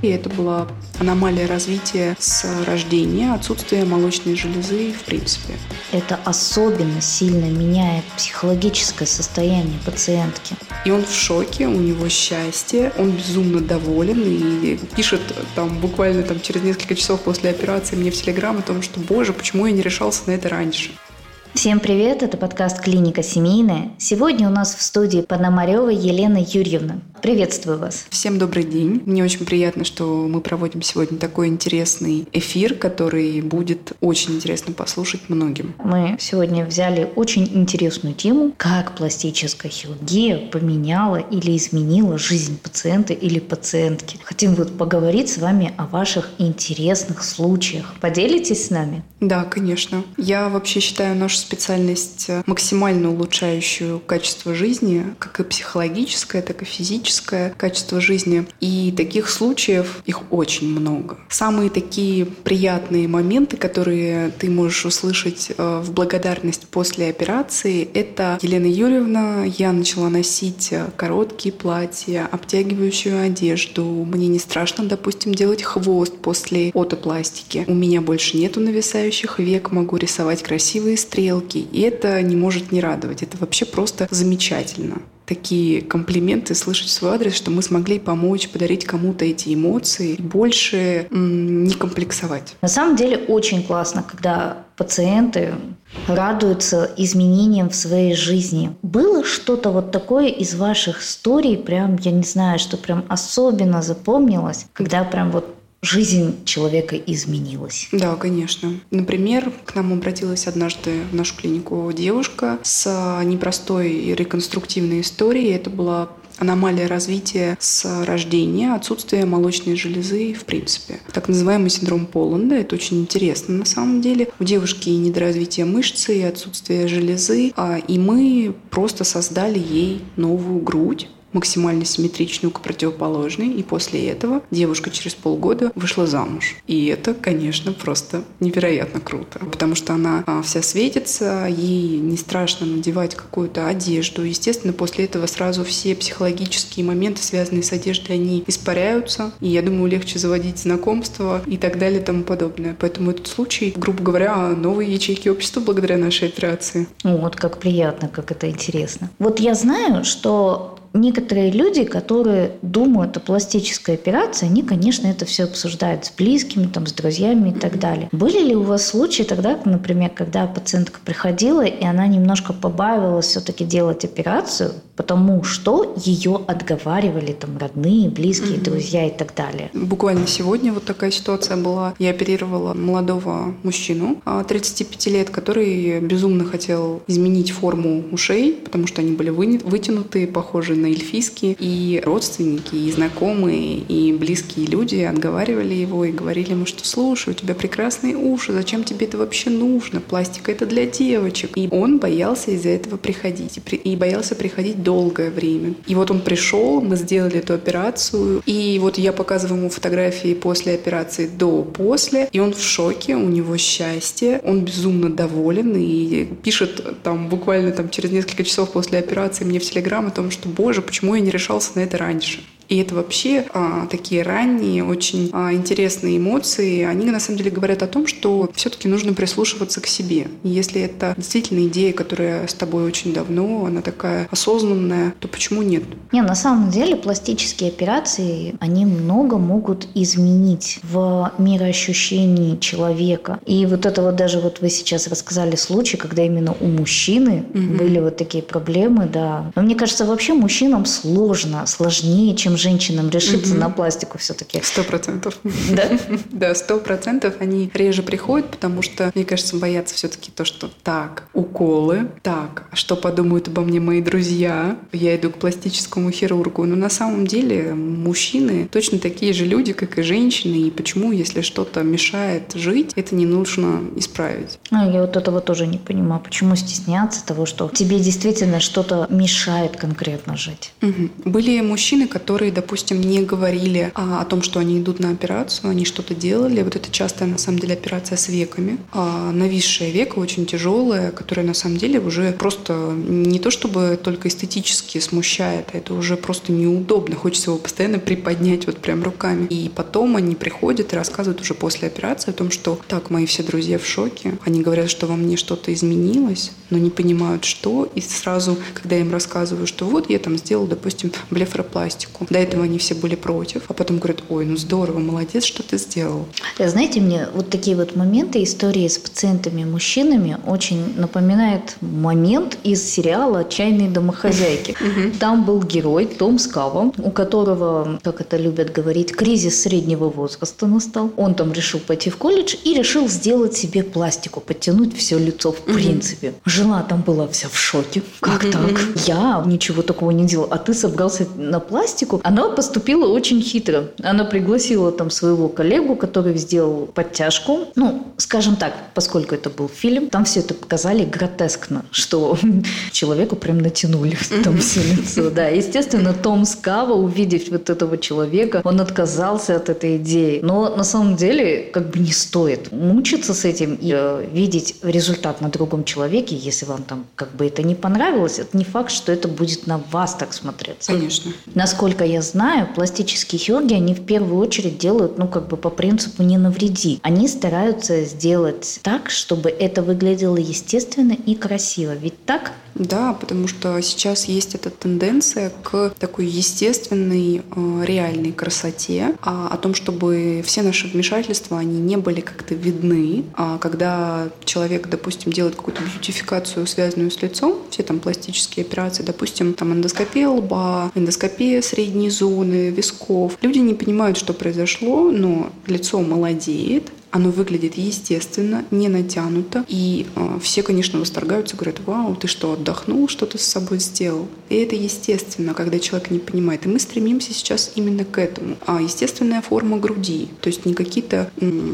И это была аномалия развития с рождения, отсутствие молочной железы в принципе. Это особенно сильно меняет психологическое состояние пациентки. И он в шоке, у него счастье, он безумно доволен и пишет там буквально там через несколько часов после операции мне в Телеграм о том, что «Боже, почему я не решался на это раньше?» Всем привет, это подкаст «Клиника семейная». Сегодня у нас в студии Пономарева Елена Юрьевна. Приветствую вас. Всем добрый день. Мне очень приятно, что мы проводим сегодня такой интересный эфир, который будет очень интересно послушать многим. Мы сегодня взяли очень интересную тему, как пластическая хирургия поменяла или изменила жизнь пациента или пациентки. Хотим вот поговорить с вами о ваших интересных случаях. Поделитесь с нами? Да, конечно. Я вообще считаю нашу специальность максимально улучшающую качество жизни, как и психологическое, так и физическое качество жизни. И таких случаев их очень много. Самые такие приятные моменты, которые ты можешь услышать э, в благодарность после операции, это Елена Юрьевна, я начала носить э, короткие платья, обтягивающую одежду. Мне не страшно, допустим, делать хвост после отопластики. У меня больше нету нависающих век, могу рисовать красивые стрелки. И это не может не радовать. Это вообще просто замечательно такие комплименты слышать в свой адрес, что мы смогли помочь, подарить кому-то эти эмоции, больше м, не комплексовать. На самом деле очень классно, когда пациенты радуются изменениям в своей жизни. Было что-то вот такое из ваших историй, прям, я не знаю, что прям особенно запомнилось, когда прям вот жизнь человека изменилась. Да, конечно. Например, к нам обратилась однажды в нашу клинику девушка с непростой реконструктивной историей. Это была аномалия развития с рождения, отсутствие молочной железы в принципе. Так называемый синдром Поланда. Это очень интересно на самом деле. У девушки недоразвитие мышцы и отсутствие железы, а, и мы просто создали ей новую грудь максимально симметричную к противоположной, и после этого девушка через полгода вышла замуж. И это, конечно, просто невероятно круто, потому что она а, вся светится, ей не страшно надевать какую-то одежду. Естественно, после этого сразу все психологические моменты, связанные с одеждой, они испаряются, и я думаю, легче заводить знакомства и так далее и тому подобное. Поэтому этот случай, грубо говоря, новые ячейки общества благодаря нашей операции. Вот как приятно, как это интересно. Вот я знаю, что некоторые люди, которые думают о пластической операции, они, конечно, это все обсуждают с близкими, там, с друзьями и так далее. Были ли у вас случаи тогда, например, когда пациентка приходила, и она немножко побавилась все-таки делать операцию, потому что ее отговаривали там родные, близкие, mm-hmm. друзья и так далее? Буквально сегодня вот такая ситуация была. Я оперировала молодого мужчину 35 а, лет, который безумно хотел изменить форму ушей, потому что они были вытянутые, похожие на эльфийские. И родственники, и знакомые, и близкие люди отговаривали его и говорили ему, что слушай, у тебя прекрасные уши, зачем тебе это вообще нужно? Пластика это для девочек. И он боялся из-за этого приходить. И боялся приходить долгое время. И вот он пришел, мы сделали эту операцию. И вот я показываю ему фотографии после операции до-после. И он в шоке, у него счастье, он безумно доволен и пишет там буквально там через несколько часов после операции мне в Телеграм о том, что, боже, боже, почему я не решался на это раньше? И это вообще а, такие ранние, очень а, интересные эмоции. Они на самом деле говорят о том, что все-таки нужно прислушиваться к себе. И если это действительно идея, которая с тобой очень давно, она такая осознанная, то почему нет? Не, на самом деле пластические операции, они много могут изменить в мироощущении человека. И вот это вот даже вот вы сейчас рассказали случай, когда именно у мужчины угу. были вот такие проблемы, да. Но мне кажется, вообще мужчинам сложно, сложнее, чем женщинам решиться угу. на пластику все-таки. Сто процентов. Да? Да, сто процентов. Они реже приходят, потому что, мне кажется, боятся все-таки то, что так, уколы, так, а что подумают обо мне мои друзья, я иду к пластическому хирургу. Но на самом деле мужчины точно такие же люди, как и женщины, и почему, если что-то мешает жить, это не нужно исправить. А я вот этого тоже не понимаю. Почему стесняться того, что тебе действительно что-то мешает конкретно жить? Угу. Были мужчины, которые которые, допустим, не говорили а, о том, что они идут на операцию, они что-то делали. Вот это частая, на самом деле, операция с веками. А, нависшее веко очень тяжелое, которое, на самом деле, уже просто не то чтобы только эстетически смущает, а это уже просто неудобно. Хочется его постоянно приподнять вот прям руками. И потом они приходят и рассказывают уже после операции о том, что так, мои все друзья в шоке. Они говорят, что во мне что-то изменилось, но не понимают, что. И сразу, когда я им рассказываю, что вот я там сделал, допустим, блефропластику. До этого они все были против, а потом говорят, ой, ну здорово, молодец, что ты сделал. Знаете, мне вот такие вот моменты, истории с пациентами-мужчинами очень напоминает момент из сериала «Отчаянные домохозяйки». Там был герой Том Скава, у которого, как это любят говорить, кризис среднего возраста настал. Он там решил пойти в колледж и решил сделать себе пластику, подтянуть все лицо в принципе. Жена там была вся в шоке. Как так? Я ничего такого не делала, а ты собрался на пластику? Она поступила очень хитро. Она пригласила там своего коллегу, который сделал подтяжку. Ну, скажем так, поскольку это был фильм, там все это показали гротескно, что человеку прям натянули там все лицо. Да, естественно, Том Скава, увидев вот этого человека, он отказался от этой идеи. Но на самом деле, как бы не стоит мучиться с этим и э, видеть результат на другом человеке, если вам там как бы это не понравилось, это не факт, что это будет на вас так смотреться. Конечно. Насколько я знаю, пластические хирурги, они в первую очередь делают, ну, как бы по принципу «не навреди». Они стараются сделать так, чтобы это выглядело естественно и красиво. Ведь так? Да, потому что сейчас есть эта тенденция к такой естественной, э, реальной красоте, а о том, чтобы все наши вмешательства, они не были как-то видны. А когда человек, допустим, делает какую-то бьютификацию, связанную с лицом, все там пластические операции, допустим, там эндоскопия лба, эндоскопия средней зоны, висков, люди не понимают, что произошло, но лицо молодеет, оно выглядит естественно, не натянуто. И э, все, конечно, восторгаются, говорят, вау, ты что, отдохнул, что ты с собой сделал? И это естественно, когда человек не понимает. И мы стремимся сейчас именно к этому. А естественная форма груди. То есть не какие-то,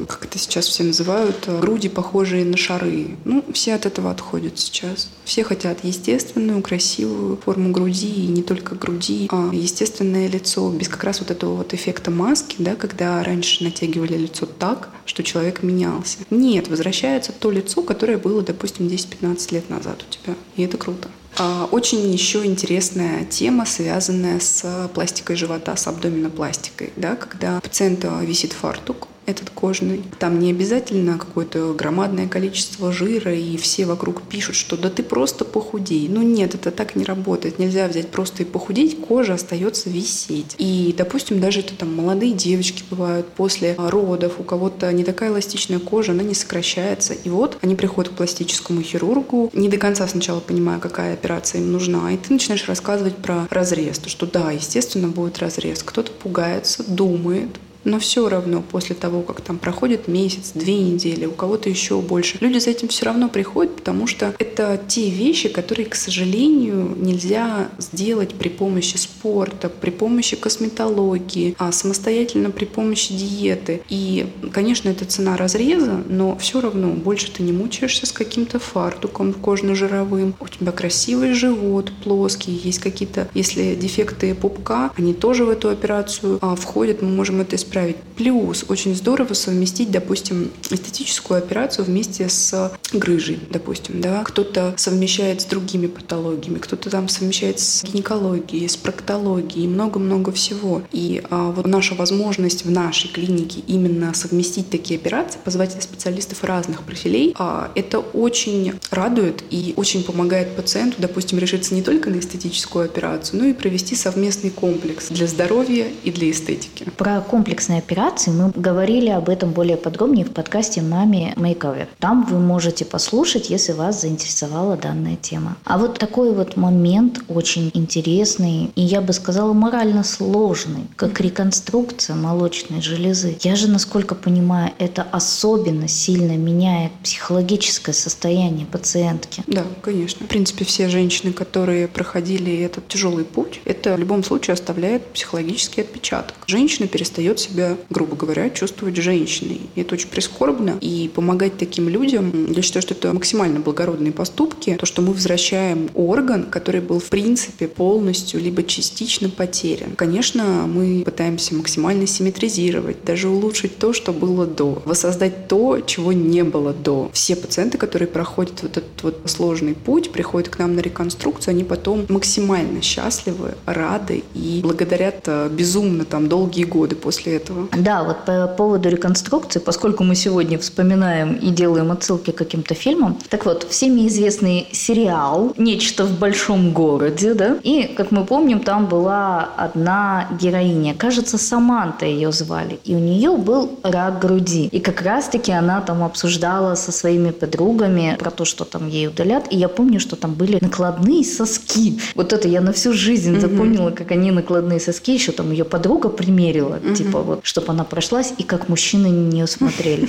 как это сейчас все называют, э, груди, похожие на шары. Ну, все от этого отходят сейчас. Все хотят естественную, красивую форму груди, и не только груди, а естественное лицо, без как раз вот этого вот эффекта маски, да, когда раньше натягивали лицо так, что человек менялся. Нет, возвращается то лицо, которое было, допустим, 10-15 лет назад у тебя. И это круто. А, очень еще интересная тема, связанная с пластикой живота, с абдоминопластикой. Да, когда у пациента висит фартук, этот кожный. Там не обязательно какое-то громадное количество жира, и все вокруг пишут, что да ты просто похудей. Ну нет, это так не работает. Нельзя взять просто и похудеть, кожа остается висеть. И, допустим, даже это там молодые девочки бывают после родов, у кого-то не такая эластичная кожа, она не сокращается. И вот они приходят к пластическому хирургу, не до конца сначала понимая, какая операция им нужна, и ты начинаешь рассказывать про разрез, то что да, естественно, будет разрез. Кто-то пугается, думает, но все равно после того, как там проходит месяц, две недели, у кого-то еще больше, люди за этим все равно приходят, потому что это те вещи, которые, к сожалению, нельзя сделать при помощи спорта, при помощи косметологии, а самостоятельно при помощи диеты. И, конечно, это цена разреза, но все равно больше ты не мучаешься с каким-то фартуком кожно-жировым, у тебя красивый живот, плоский, есть какие-то, если дефекты пупка, они тоже в эту операцию а, входят, мы можем это исправить исправить. Плюс очень здорово совместить, допустим, эстетическую операцию вместе с грыжей, допустим, да. Кто-то совмещает с другими патологиями, кто-то там совмещает с гинекологией, с проктологией, много-много всего. И а, вот наша возможность в нашей клинике именно совместить такие операции, позвать специалистов разных профилей, а, это очень радует и очень помогает пациенту, допустим, решиться не только на эстетическую операцию, но и провести совместный комплекс для здоровья и для эстетики. Про комплекс комплексной операции. Мы говорили об этом более подробнее в подкасте «Маме Мейковер». Там вы можете послушать, если вас заинтересовала данная тема. А вот такой вот момент очень интересный и, я бы сказала, морально сложный, как реконструкция молочной железы. Я же, насколько понимаю, это особенно сильно меняет психологическое состояние пациентки. Да, конечно. В принципе, все женщины, которые проходили этот тяжелый путь, это в любом случае оставляет психологический отпечаток. Женщина перестает себя себя, грубо говоря, чувствовать женщиной. И это очень прискорбно. И помогать таким людям, я считаю, что это максимально благородные поступки. То, что мы возвращаем орган, который был в принципе полностью либо частично потерян. Конечно, мы пытаемся максимально симметризировать, даже улучшить то, что было до, воссоздать то, чего не было до. Все пациенты, которые проходят вот этот вот сложный путь, приходят к нам на реконструкцию, они потом максимально счастливы, рады и благодарят э, безумно там долгие годы после этого. Да, вот по поводу реконструкции, поскольку мы сегодня вспоминаем и делаем отсылки к каким-то фильмам, так вот, всеми известный сериал «Нечто в большом городе», да, и, как мы помним, там была одна героиня, кажется, Саманта ее звали, и у нее был рак груди, и как раз-таки она там обсуждала со своими подругами про то, что там ей удалят, и я помню, что там были накладные соски. Вот это я на всю жизнь запомнила, как они накладные соски, еще там ее подруга примерила, типа вот, чтобы она прошлась, и как мужчины на нее смотрели.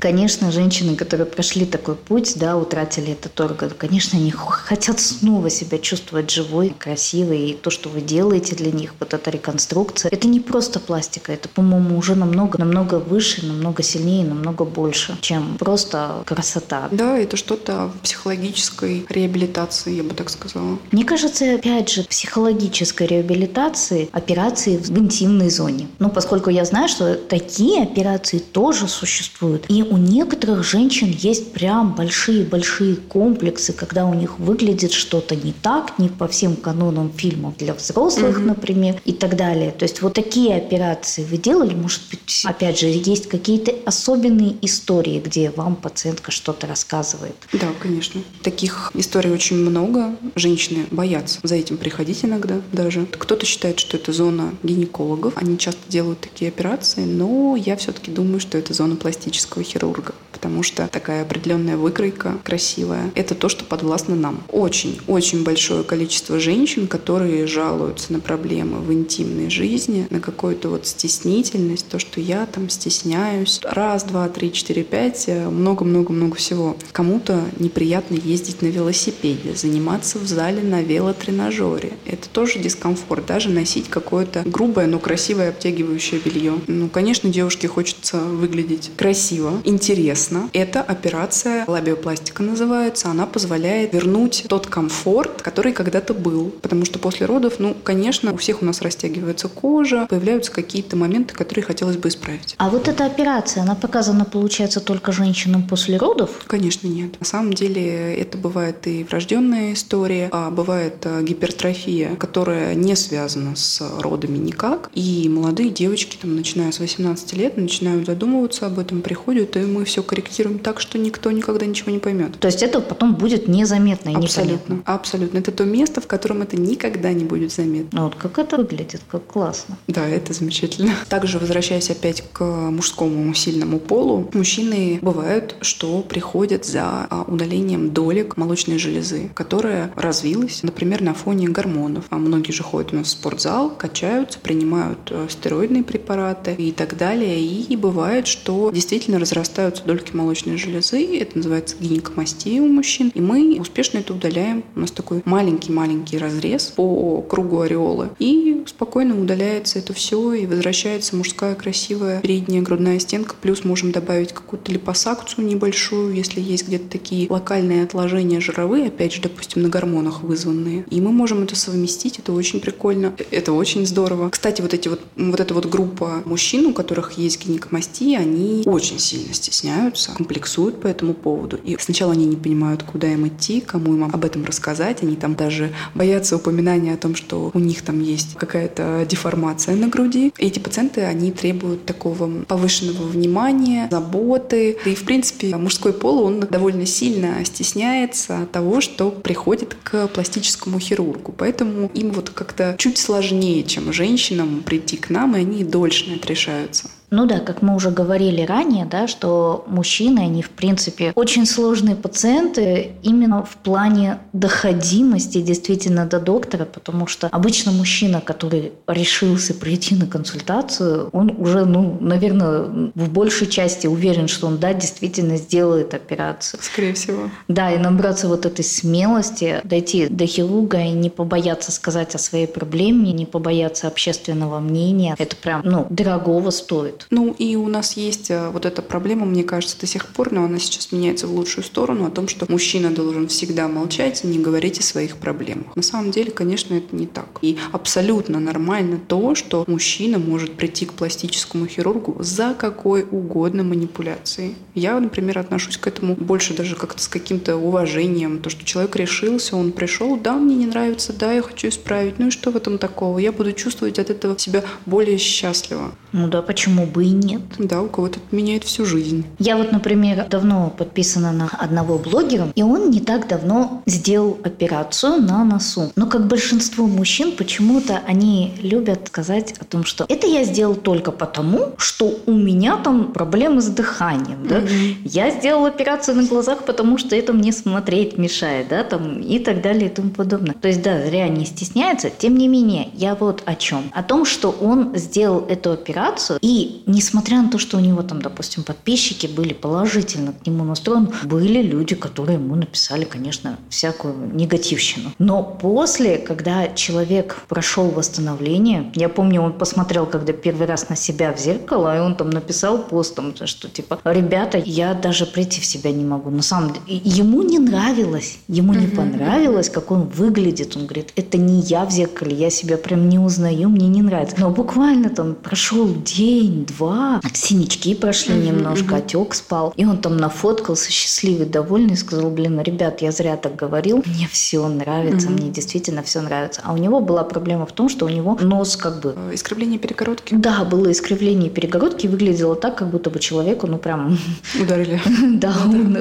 Конечно, женщины, которые прошли такой путь, да, утратили этот орган, конечно, они хотят снова себя чувствовать живой, красивой, и то, что вы делаете для них, вот эта реконструкция, это не просто пластика, это, по-моему, уже намного, намного выше, намного сильнее, намного больше, чем просто красота. Да, это что-то в психологической реабилитации, я бы так сказала. Мне кажется, опять же, психологической реабилитации операции в интимной зоне. Ну, поскольку я знаю, что такие операции тоже существуют. И у некоторых женщин есть прям большие-большие комплексы, когда у них выглядит что-то не так, не по всем канонам фильмов для взрослых, угу. например, и так далее. То есть вот такие операции вы делали? Может быть, опять же, есть какие-то особенные истории, где вам пациентка что-то рассказывает? Да, конечно. Таких историй очень много. Женщины боятся за этим приходить иногда даже. Кто-то считает, что это зона гинекологов. Они часто делают такие операции, но я все-таки думаю, что это зона пластического хирурга потому что такая определенная выкройка красивая. Это то, что подвластно нам. Очень-очень большое количество женщин, которые жалуются на проблемы в интимной жизни, на какую-то вот стеснительность, то, что я там стесняюсь. Раз, два, три, четыре, пять, э, много-много-много всего. Кому-то неприятно ездить на велосипеде, заниматься в зале на велотренажере. Это тоже дискомфорт. Даже носить какое-то грубое, но красивое обтягивающее белье. Ну, конечно, девушке хочется выглядеть красиво, интересно. Эта операция, лабиопластика называется, она позволяет вернуть тот комфорт, который когда-то был. Потому что после родов, ну, конечно, у всех у нас растягивается кожа, появляются какие-то моменты, которые хотелось бы исправить. А вот эта операция, она показана, получается, только женщинам после родов? Конечно, нет. На самом деле это бывает и врожденная история, а бывает э, гипертрофия, которая не связана с родами никак. И молодые девочки, там, начиная с 18 лет, начинают задумываться об этом, приходят, и мы все корректируем так, что никто никогда ничего не поймет. То есть это потом будет незаметно и Абсолютно. Непонятно. Абсолютно. Это то место, в котором это никогда не будет заметно. Ну вот как это выглядит, как классно. Да, это замечательно. Также, возвращаясь опять к мужскому сильному полу, мужчины бывают, что приходят за а, удалением долек молочной железы, которая развилась, например, на фоне гормонов. А многие же ходят у нас в спортзал, качаются, принимают э, стероидные препараты и так далее. И бывает, что действительно разрастаются дольки молочной железы. Это называется гинекомастия у мужчин. И мы успешно это удаляем. У нас такой маленький-маленький разрез по кругу ореолы. И спокойно удаляется это все, и возвращается мужская красивая передняя грудная стенка. Плюс можем добавить какую-то липосакцию небольшую, если есть где-то такие локальные отложения жировые, опять же, допустим, на гормонах вызванные. И мы можем это совместить, это очень прикольно, это очень здорово. Кстати, вот эти вот, вот эта вот группа мужчин, у которых есть гинекомастия, они очень сильно стесняются комплексуют по этому поводу. И сначала они не понимают, куда им идти, кому им об этом рассказать. Они там даже боятся упоминания о том, что у них там есть какая-то деформация на груди. И эти пациенты, они требуют такого повышенного внимания, заботы. И, в принципе, мужской пол, он довольно сильно стесняется того, что приходит к пластическому хирургу. Поэтому им вот как-то чуть сложнее, чем женщинам прийти к нам, и они дольше на это решаются. Ну да, как мы уже говорили ранее, да, что мужчины, они в принципе очень сложные пациенты именно в плане доходимости действительно до доктора, потому что обычно мужчина, который решился прийти на консультацию, он уже, ну, наверное, в большей части уверен, что он, да, действительно сделает операцию. Скорее всего. Да, и набраться вот этой смелости, дойти до хирурга и не побояться сказать о своей проблеме, не побояться общественного мнения. Это прям, ну, дорогого стоит. Ну, и у нас есть э, вот эта проблема, мне кажется, до сих пор, но она сейчас меняется в лучшую сторону, о том, что мужчина должен всегда молчать и не говорить о своих проблемах. На самом деле, конечно, это не так. И абсолютно нормально то, что мужчина может прийти к пластическому хирургу за какой угодно манипуляцией. Я, например, отношусь к этому больше даже как-то с каким-то уважением. То, что человек решился, он пришел, да, мне не нравится, да, я хочу исправить. Ну и что в этом такого? Я буду чувствовать от этого себя более счастливо. Ну да, почему бы и нет? Да, у кого-то меняет всю жизнь. Я вот, например, давно подписана на одного блогера, и он не так давно сделал операцию на носу. Но как большинство мужчин, почему-то они любят сказать о том, что это я сделал только потому, что у меня там проблемы с дыханием, да? Mm-hmm. Я сделал операцию на глазах, потому что это мне смотреть мешает, да, там и так далее и тому подобное. То есть, да, зря не стесняется. Тем не менее, я вот о чем. О том, что он сделал эту операцию, и несмотря на то, что у него там, допустим, подписчики были положительно к нему настроены, были люди, которые ему написали, конечно, всякую негативщину. Но после, когда человек прошел восстановление, я помню, он посмотрел, когда первый раз на себя в зеркало, и он там написал постом, что типа, ребята, я даже прийти в себя не могу. На самом деле, ему не нравилось, ему не понравилось, как он выглядит. Он говорит, это не я в зеркале, я себя прям не узнаю, мне не нравится. Но буквально там прошел день, два, синячки прошли немножко, отек спал. И он там нафоткался, счастливый, довольный, и сказал, блин, ребят, я зря так говорил, мне все нравится, мне действительно все нравится. А у него была проблема в том, что у него нос как бы... Э, искривление перегородки? Да, было искривление перегородки, выглядело так, как будто бы человеку, ну прям... Ударили. Да,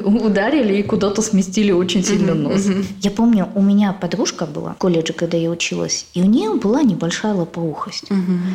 ударили и куда-то сместили очень сильно нос. Я помню, у меня подружка была в колледже, когда я училась, и у нее была небольшая лопоухость.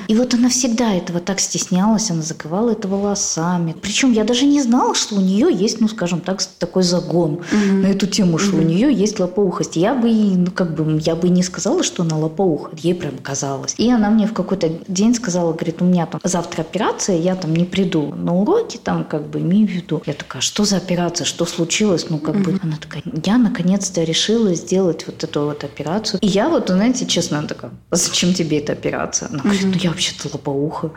И вот она всегда этого так стеснялась, она закрывала это волосами. Причем я даже не знала, что у нее есть, ну, скажем так, такой загон на эту тему, что у нее есть лопоухость. Я бы, ну, как бы, я бы не сказала, что она лопоуха, ей прям казалось. И она мне в какой-то день сказала, говорит, у меня там завтра операция, я там не приду на уроки, там, как бы, имею в виду. Я такая, что за операция, что случилось? Ну, как бы, она такая, я наконец-то решила сделать вот эту вот операцию. И я вот, знаете, честно, она такая, а зачем тебе эта операция? Она говорит, ну, я вообще-то лопоуха.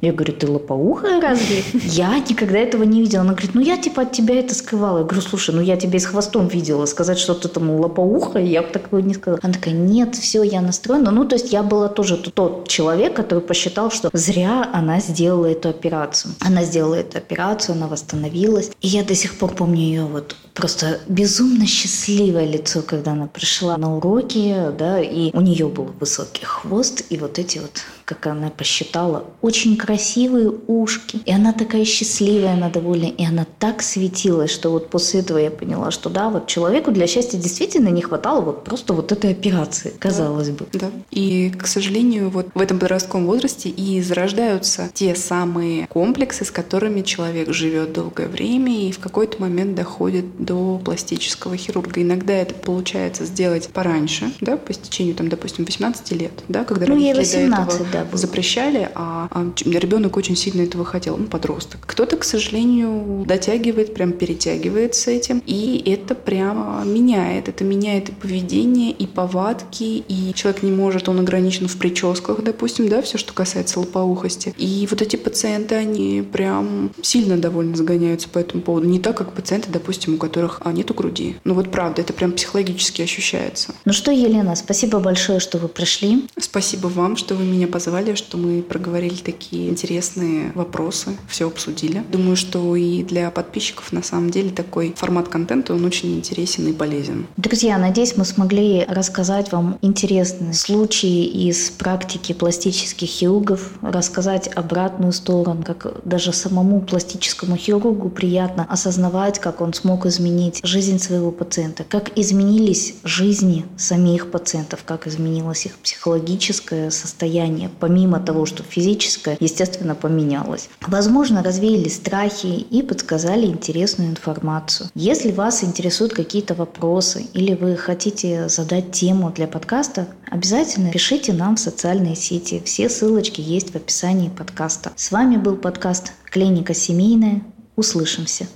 Я говорю, ты лопоухая разве? Я никогда этого не видела. Она говорит, ну, я типа от тебя это скрывала. Я говорю, слушай, ну, я тебя с хвостом видела. Сказать, что ты там лопоухая, я бы такого не сказала. Она такая, нет, все, я настроена. Ну, то есть я была тоже тот человек, который посчитал, что зря она сделала эту операцию. Она сделала эту операцию, она восстановилась. И я до сих пор помню ее вот просто безумно счастливое лицо, когда она пришла на уроки, да, и у нее был высокий хвост, и вот эти вот, как она посчитала, очень красивые ушки. И она такая счастливая, она довольна, и она так светилась, что вот после этого я поняла, что да, вот человеку для счастья действительно не хватало вот просто вот этой операции, казалось да, бы. Да. И, к сожалению, вот в этом подростковом возрасте и зарождаются те самые комплексы, с которыми человек живет долгое время и в какой-то момент доходит до пластического хирурга. Иногда это получается сделать пораньше, да, по истечению, там, допустим, 18 лет, да, когда ну, родители 18, до этого да, было. запрещали, а, а ребенок очень сильно этого хотел, ну, подросток. Кто-то, к сожалению, дотягивает, прям перетягивает с этим, и это прям меняет. Это меняет и поведение, и повадки, и человек не может, он ограничен в прическах, допустим, да, все, что касается лопоухости. И вот эти пациенты, они прям сильно довольно загоняются по этому поводу. Не так, как пациенты, допустим, у которых которых а, нету груди. Ну вот правда, это прям психологически ощущается. Ну что, Елена, спасибо большое, что вы пришли. Спасибо вам, что вы меня позвали, что мы проговорили такие интересные вопросы, все обсудили. Думаю, что и для подписчиков на самом деле такой формат контента, он очень интересен и полезен. Друзья, надеюсь, мы смогли рассказать вам интересные случаи из практики пластических хирургов, рассказать обратную сторону, как даже самому пластическому хирургу приятно осознавать, как он смог изменить изменить жизнь своего пациента, как изменились жизни самих пациентов, как изменилось их психологическое состояние помимо того, что физическое, естественно, поменялось. Возможно, развеяли страхи и подсказали интересную информацию. Если вас интересуют какие-то вопросы или вы хотите задать тему для подкаста, обязательно пишите нам в социальные сети. Все ссылочки есть в описании подкаста. С вами был подкаст «Клиника семейная». Услышимся.